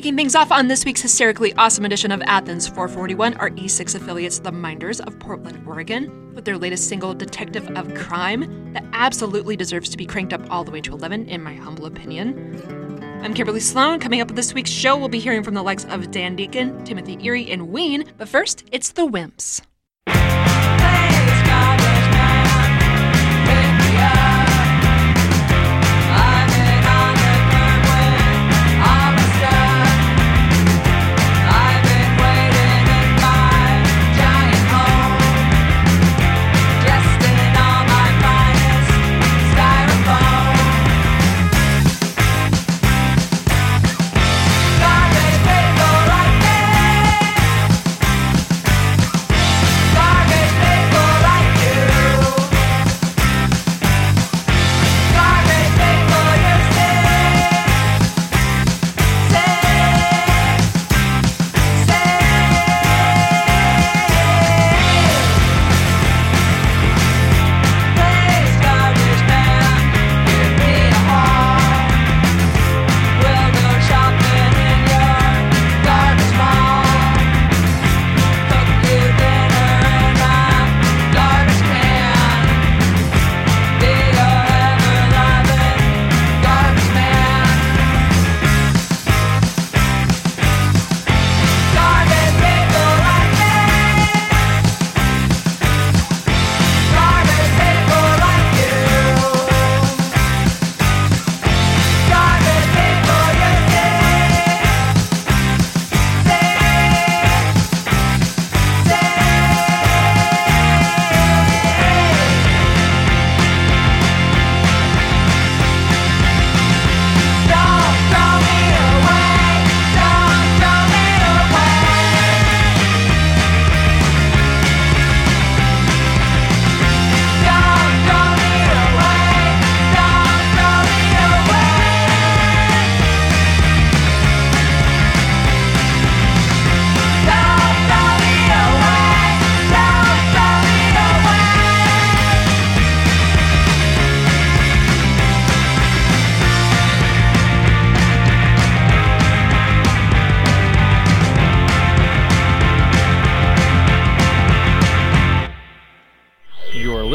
Things off on this week's hysterically awesome edition of Athens 441 are E6 affiliates The Minders of Portland, Oregon, with their latest single, Detective of Crime, that absolutely deserves to be cranked up all the way to 11, in my humble opinion. I'm Kimberly Sloan. Coming up with this week's show, we'll be hearing from the likes of Dan Deacon, Timothy Erie, and Ween. But first, it's the Wimps.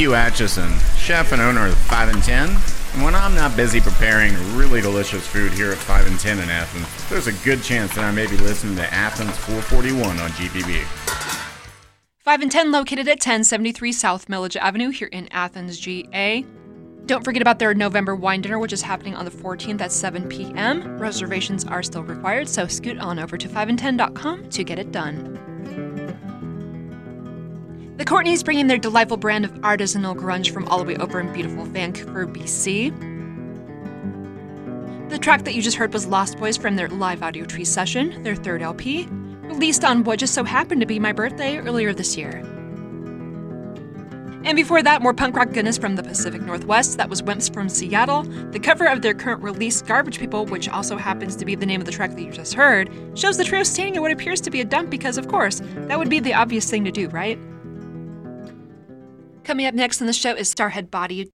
Hugh Acheson, chef and owner of 5 and 10. And when I'm not busy preparing really delicious food here at 5 and 10 in Athens, there's a good chance that I may be listening to Athens 441 on GPB. 5 and 10 located at 1073 South Milledge Avenue here in Athens, GA. Don't forget about their November wine dinner, which is happening on the 14th at 7 p.m. Reservations are still required, so scoot on over to 5and10.com to get it done. The Courtneys bringing their delightful brand of artisanal grunge from all the way over in beautiful Vancouver, BC. The track that you just heard was Lost Boys from their live Audiotree session, their third LP, released on what just so happened to be my birthday earlier this year. And before that, more punk rock goodness from the Pacific Northwest. That was Wimps from Seattle. The cover of their current release, Garbage People, which also happens to be the name of the track that you just heard, shows the trio standing in what appears to be a dump because, of course, that would be the obvious thing to do, right? Coming up next on the show is Starhead Body.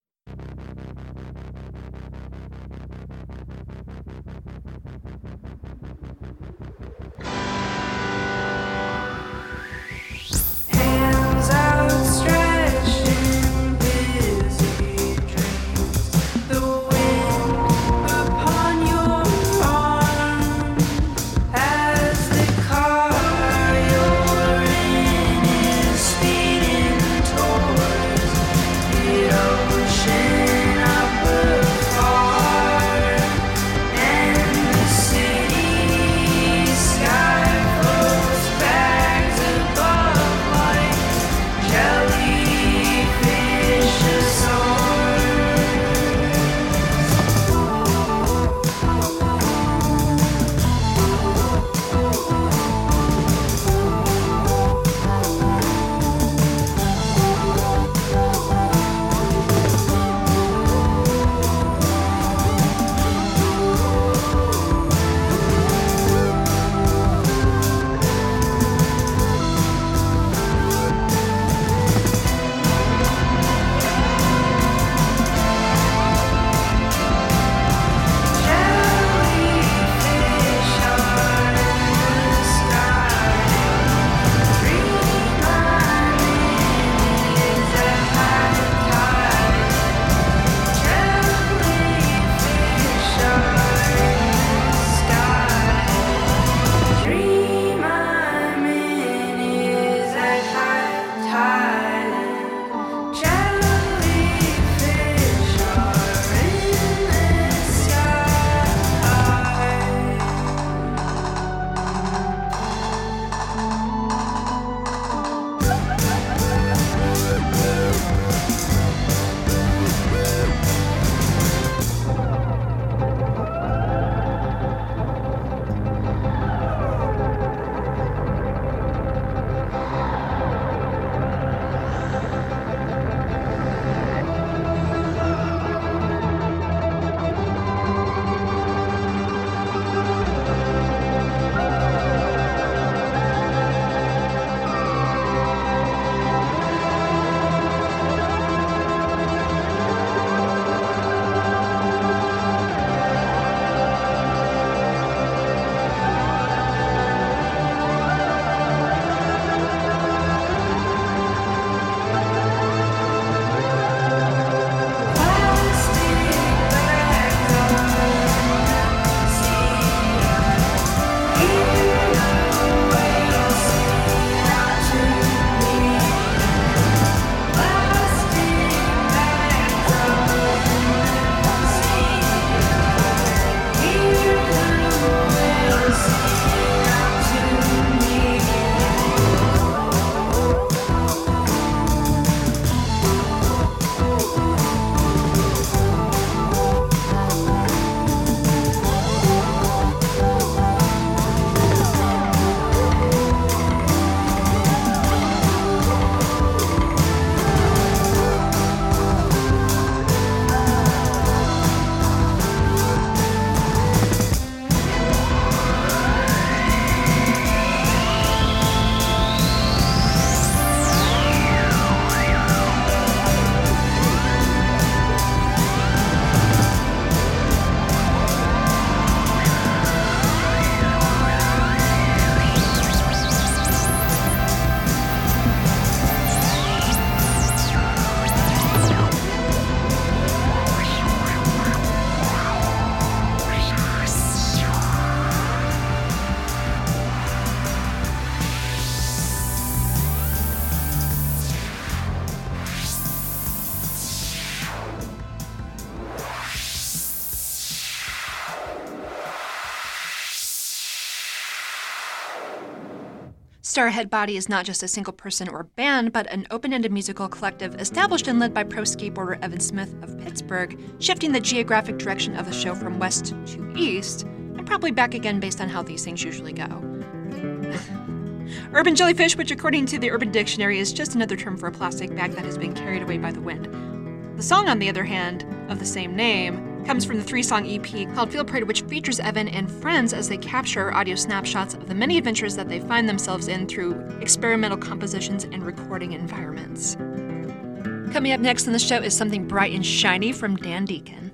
Starhead Body is not just a single person or band, but an open ended musical collective established and led by pro skateboarder Evan Smith of Pittsburgh, shifting the geographic direction of the show from west to east, and probably back again based on how these things usually go. Urban jellyfish, which according to the Urban Dictionary is just another term for a plastic bag that has been carried away by the wind. The song, on the other hand, of the same name, comes from the three song EP called Field Parade, which features Evan and friends as they capture audio snapshots of the many adventures that they find themselves in through experimental compositions and recording environments. Coming up next on the show is something bright and shiny from Dan Deacon.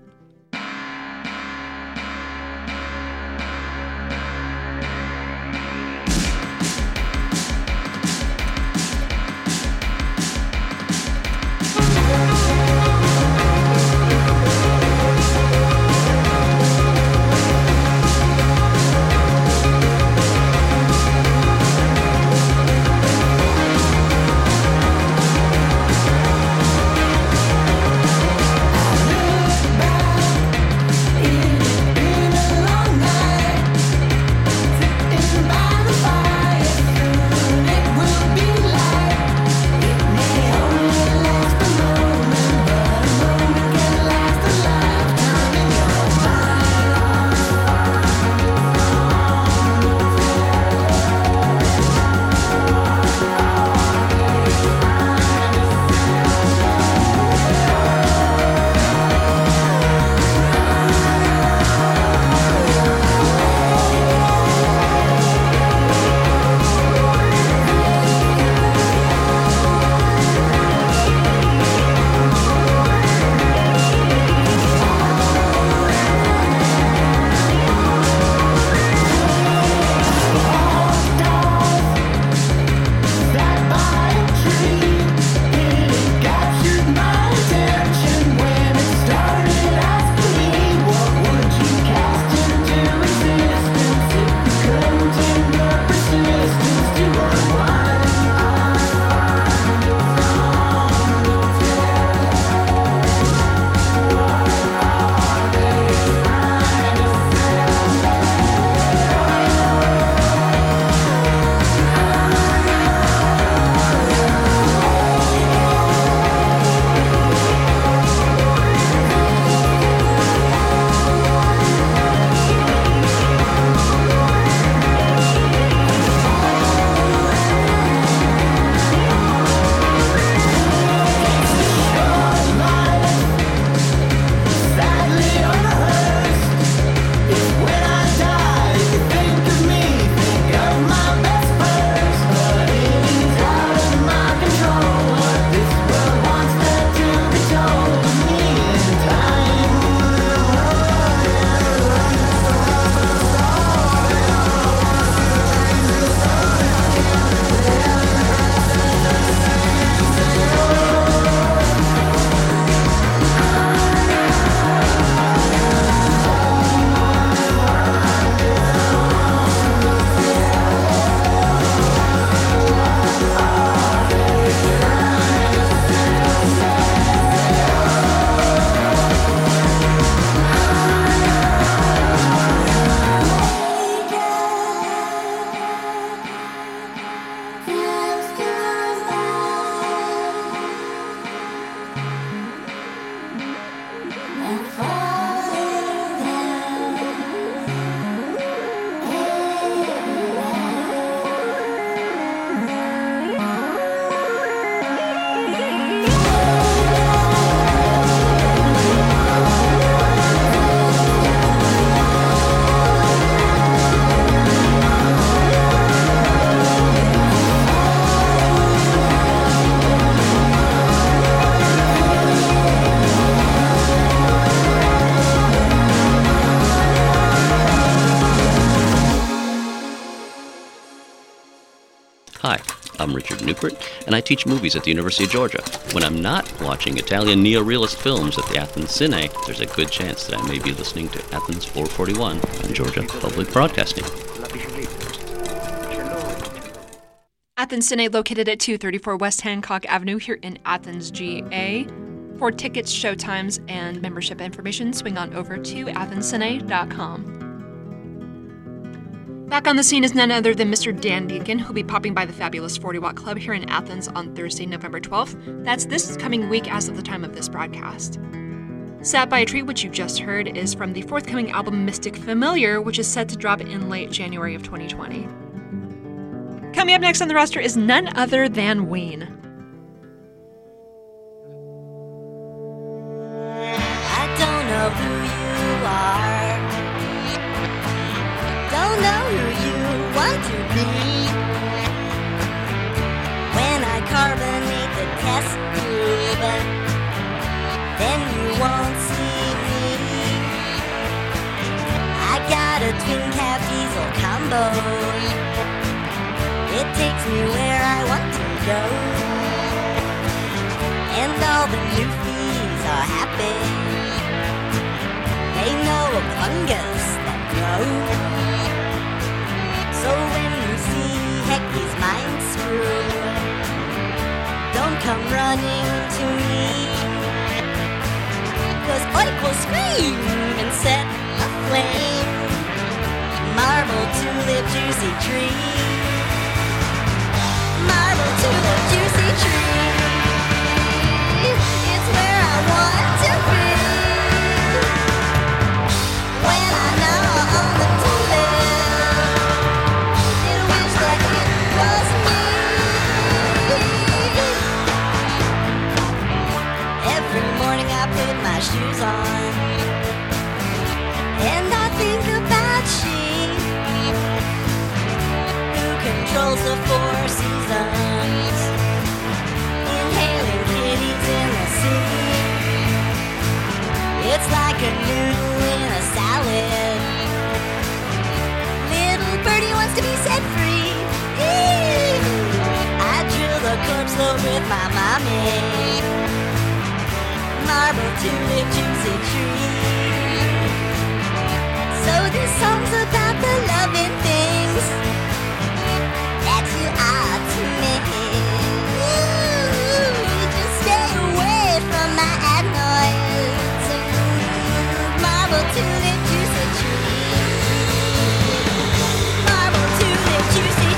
And I teach movies at the University of Georgia. When I'm not watching Italian neo-realist films at the Athens Cine, there's a good chance that I may be listening to Athens 441 on Georgia Public Broadcasting. Athens Cine, located at 234 West Hancock Avenue here in Athens, GA. For tickets, showtimes, and membership information, swing on over to athenscine.com. Back on the scene is none other than Mr. Dan Deacon, who'll be popping by the fabulous 40 Watt Club here in Athens on Thursday, November 12th. That's this coming week as of the time of this broadcast. Sat by a Tree, which you just heard, is from the forthcoming album Mystic Familiar, which is set to drop in late January of 2020. Coming up next on the roster is none other than Ween. It takes me where I want to go. And all the newfies are happy. They know of fungus that grows. So when you see Hecky's mind screw, don't come running to me. Cause Oik will scream and set a flame. Marble tulip juicy tree. Marble tulip juicy tree. It's where I want to be. When I know on the tulip, it wish that it was me. Every morning I put my shoes on, controls the four seasons inhaling kitties in the sea. It's like a noodle in a salad. Little birdie wants to be set free. I drill the corpse load with my mommy. Marble tulip juicy tree. So this song's about the loving things Marble tulip juicy tree. Juicy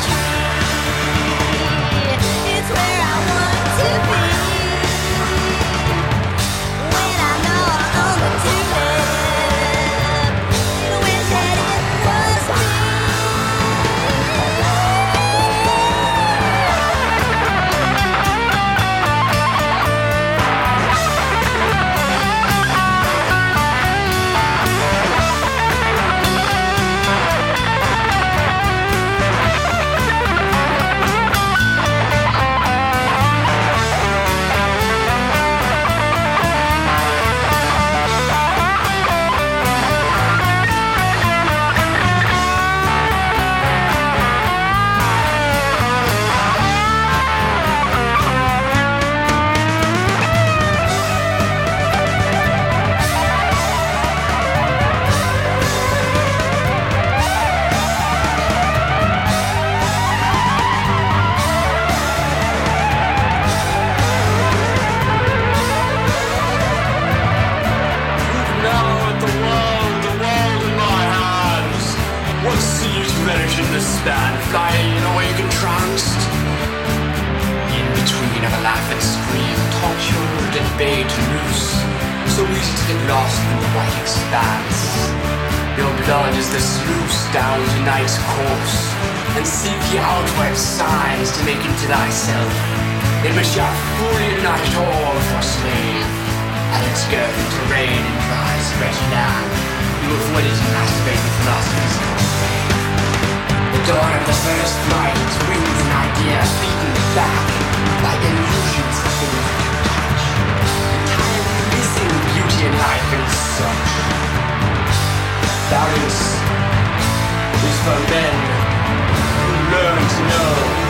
men learn to know.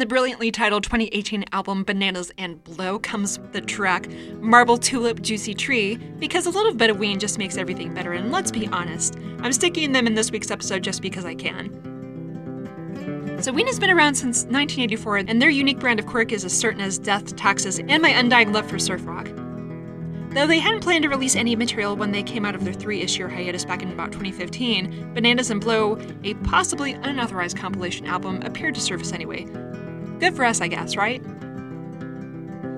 The brilliantly titled 2018 album Bananas and Blow comes with the track Marble Tulip Juicy Tree because a little bit of Ween just makes everything better, and let's be honest, I'm sticking them in this week's episode just because I can. So Ween has been around since 1984, and their unique brand of quirk is as certain as death, taxes, and my undying love for surf rock. Though they hadn't planned to release any material when they came out of their three issue hiatus back in about 2015, Bananas and Blow, a possibly unauthorized compilation album, appeared to surface anyway. Good for us, I guess, right?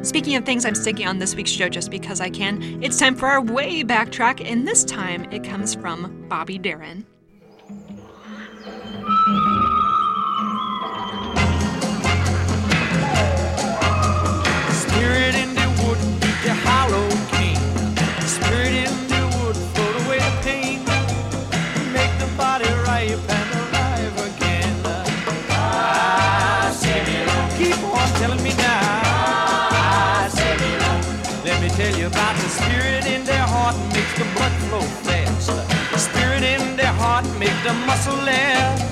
Speaking of things I'm sticking on this week's show just because I can, it's time for our way back track, and this time it comes from Bobby Darin. Muscle last.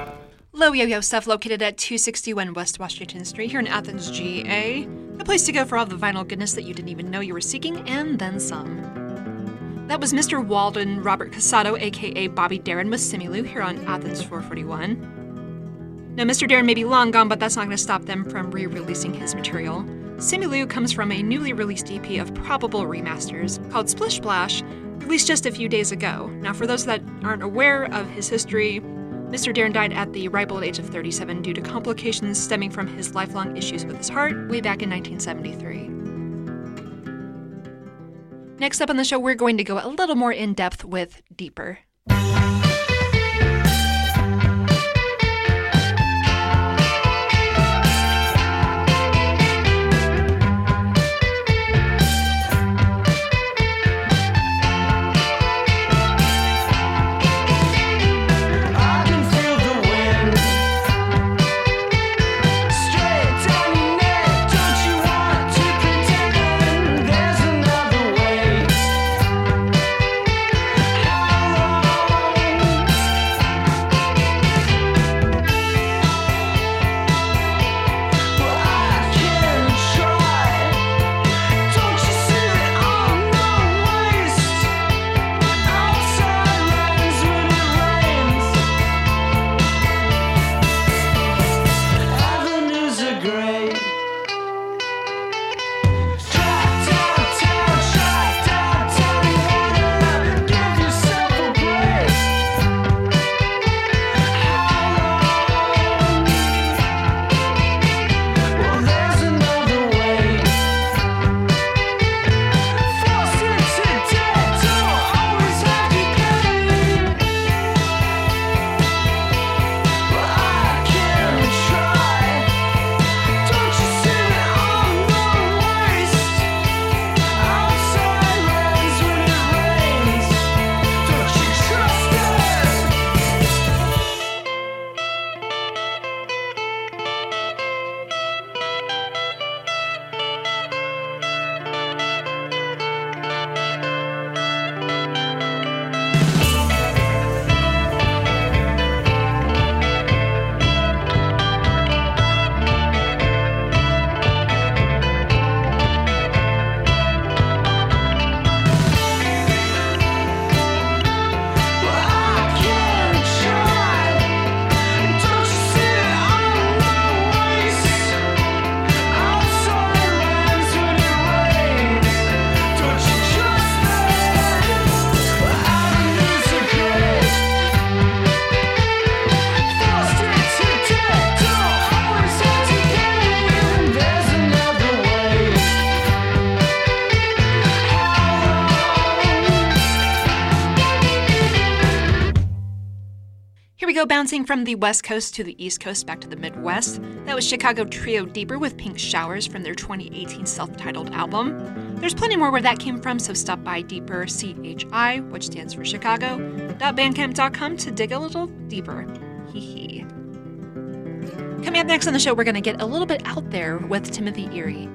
Low Yo Yo Stuff, located at 261 West Washington Street here in Athens, GA. The place to go for all the vinyl goodness that you didn't even know you were seeking, and then some. That was Mr. Walden Robert Cassotto, aka Bobby Darin, with Simulu here on Athens 441. Now, Mr. Darin may be long gone, but that's not going to stop them from re releasing his material. Simulu comes from a newly released EP of probable remasters called Splish Splash, released just a few days ago. Now, for those that aren't aware of his history, Mr. Darin died at the ripe old age of 37 due to complications stemming from his lifelong issues with his heart way back in 1973. Next up on the show, we're going to go a little more in depth with Deeper. Bouncing from the West Coast to the East Coast back to the Midwest. That was Chicago trio Deeper with Pink Showers from their 2018 self titled album. There's plenty more where that came from, so stop by Deeper CHI, which stands for Chicago, .bandcamp.com to dig a little deeper. Hee hee. Coming up next on the show, we're going to get a little bit out there with Timothy Erie.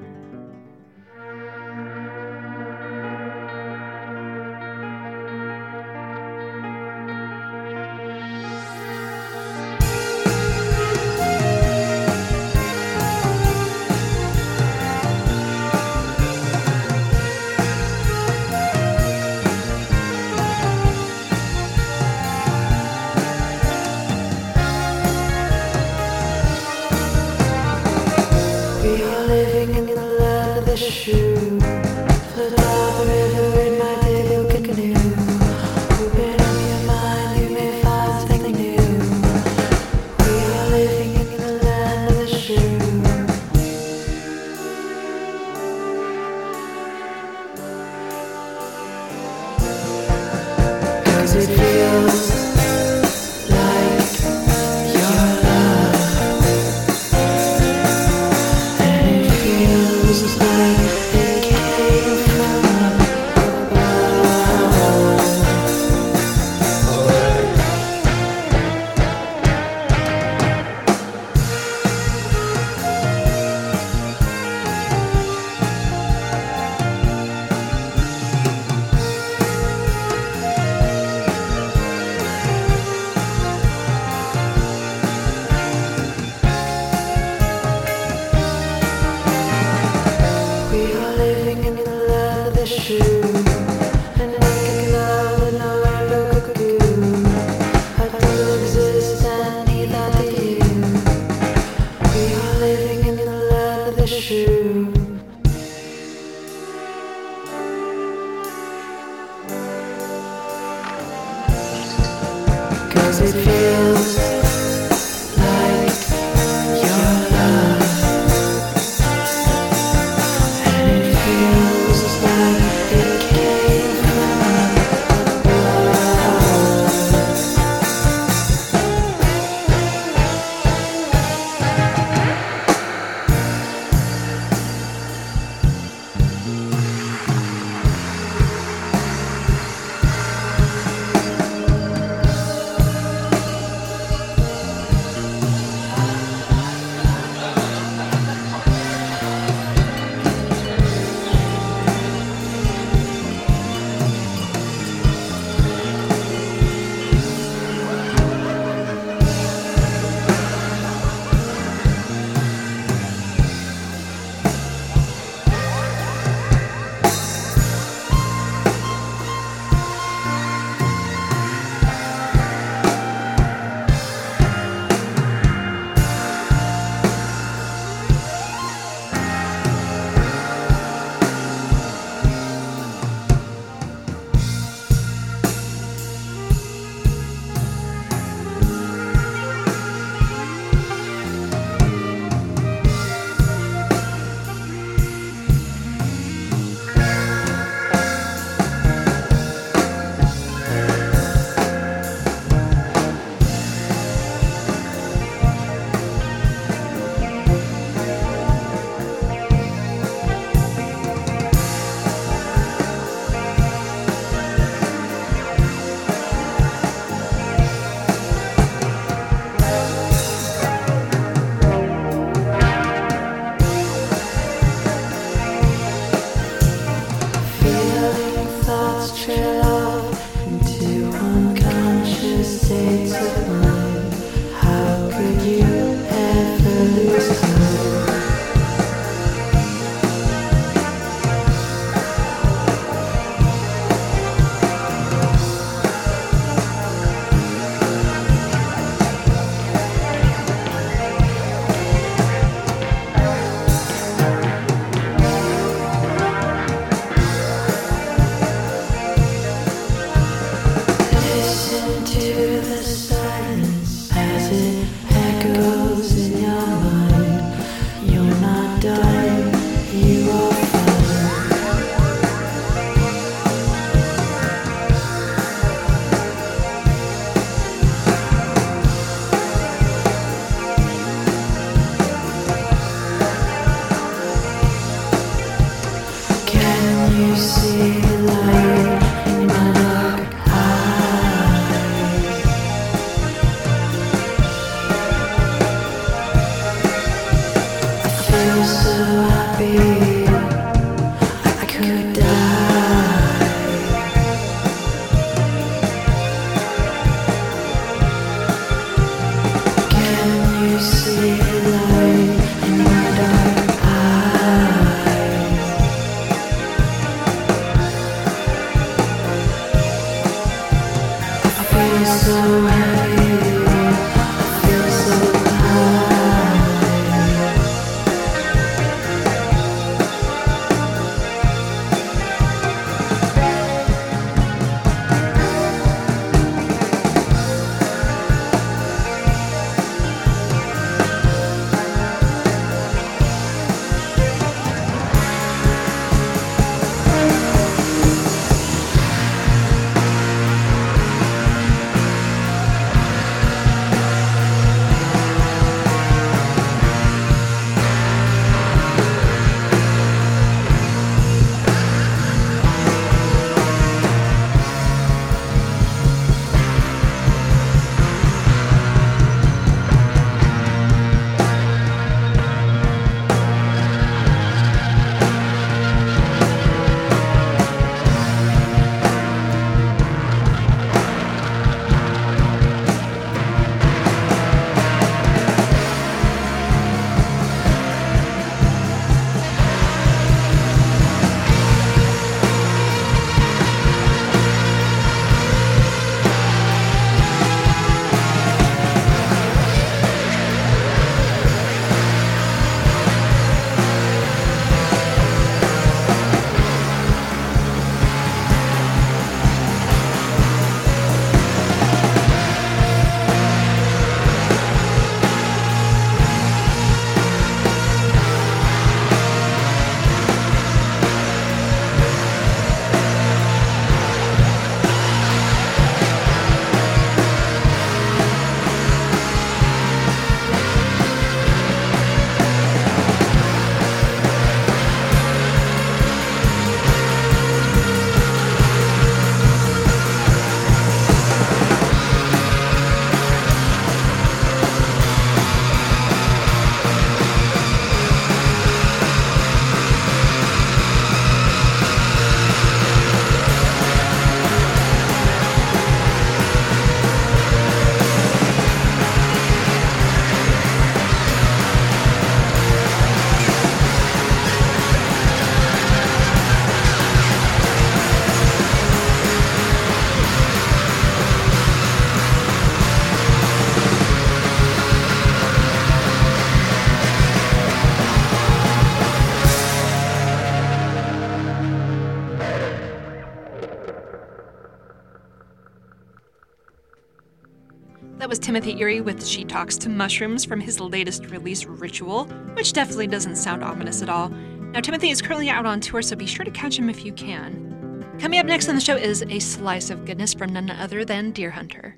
That Erie with She Talks to Mushrooms from his latest release, Ritual, which definitely doesn't sound ominous at all. Now, Timothy is currently out on tour, so be sure to catch him if you can. Coming up next on the show is a slice of goodness from none other than Deerhunter.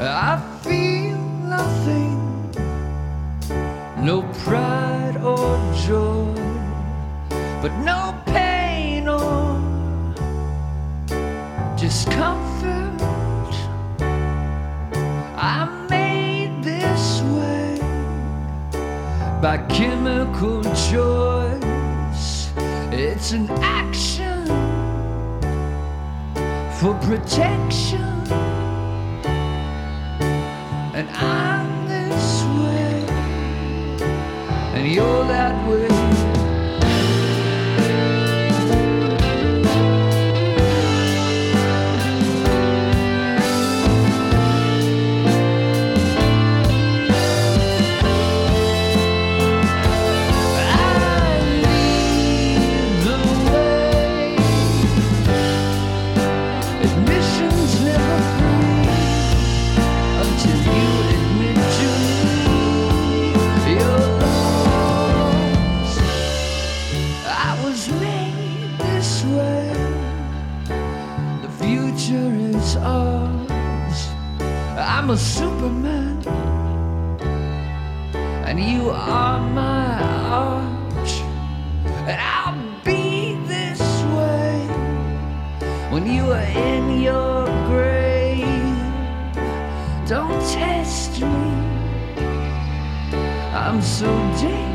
I choice. It's an action for protection and I'm this way, and you're that way. I'm a Superman, and you are my arch, and I'll be this way when you are in your grave. Don't test me. I'm so dangerous.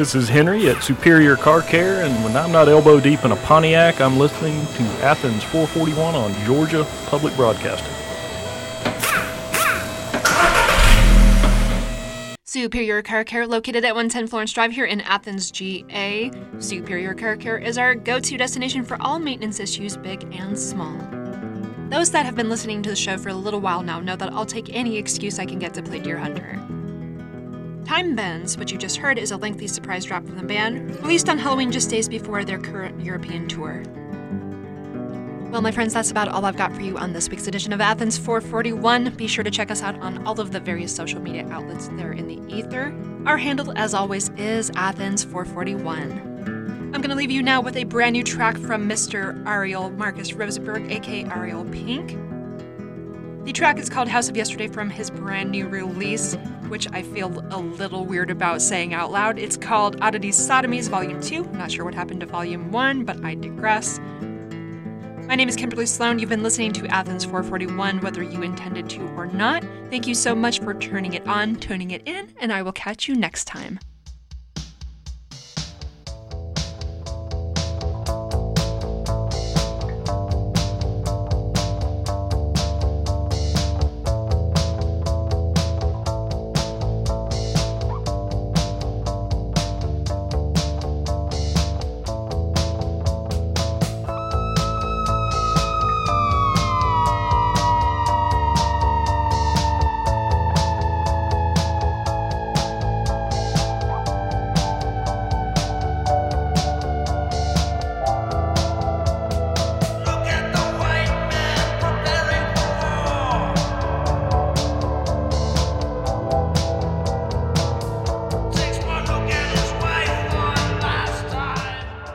This is Henry at Superior Car Care, and when I'm not elbow deep in a Pontiac, I'm listening to Athens 441 on Georgia Public Broadcasting. Superior Car Care, located at 110 Florence Drive here in Athens, GA. Superior Car Care is our go to destination for all maintenance issues, big and small. Those that have been listening to the show for a little while now know that I'll take any excuse I can get to play Deerhunter. Time Bends, what you just heard, is a lengthy surprise drop from the band, released on Halloween just days before their current European tour. Well, my friends, that's about all I've got for you on this week's edition of Athens 441. Be sure to check us out on all of the various social media outlets there in the ether. Our handle, as always, is Athens 441. I'm going to leave you now with a brand new track from Mr. Ariel Marcus Rosenberg, aka Ariel Pink. The track is called House of Yesterday from his brand new release, which I feel a little weird about saying out loud. It's called Oddities Sodomies Volume 2. I'm not sure what happened to Volume 1, but I digress. My name is Kimberly Sloan. You've been listening to Athens 441, whether you intended to or not. Thank you so much for turning it on, tuning it in, and I will catch you next time.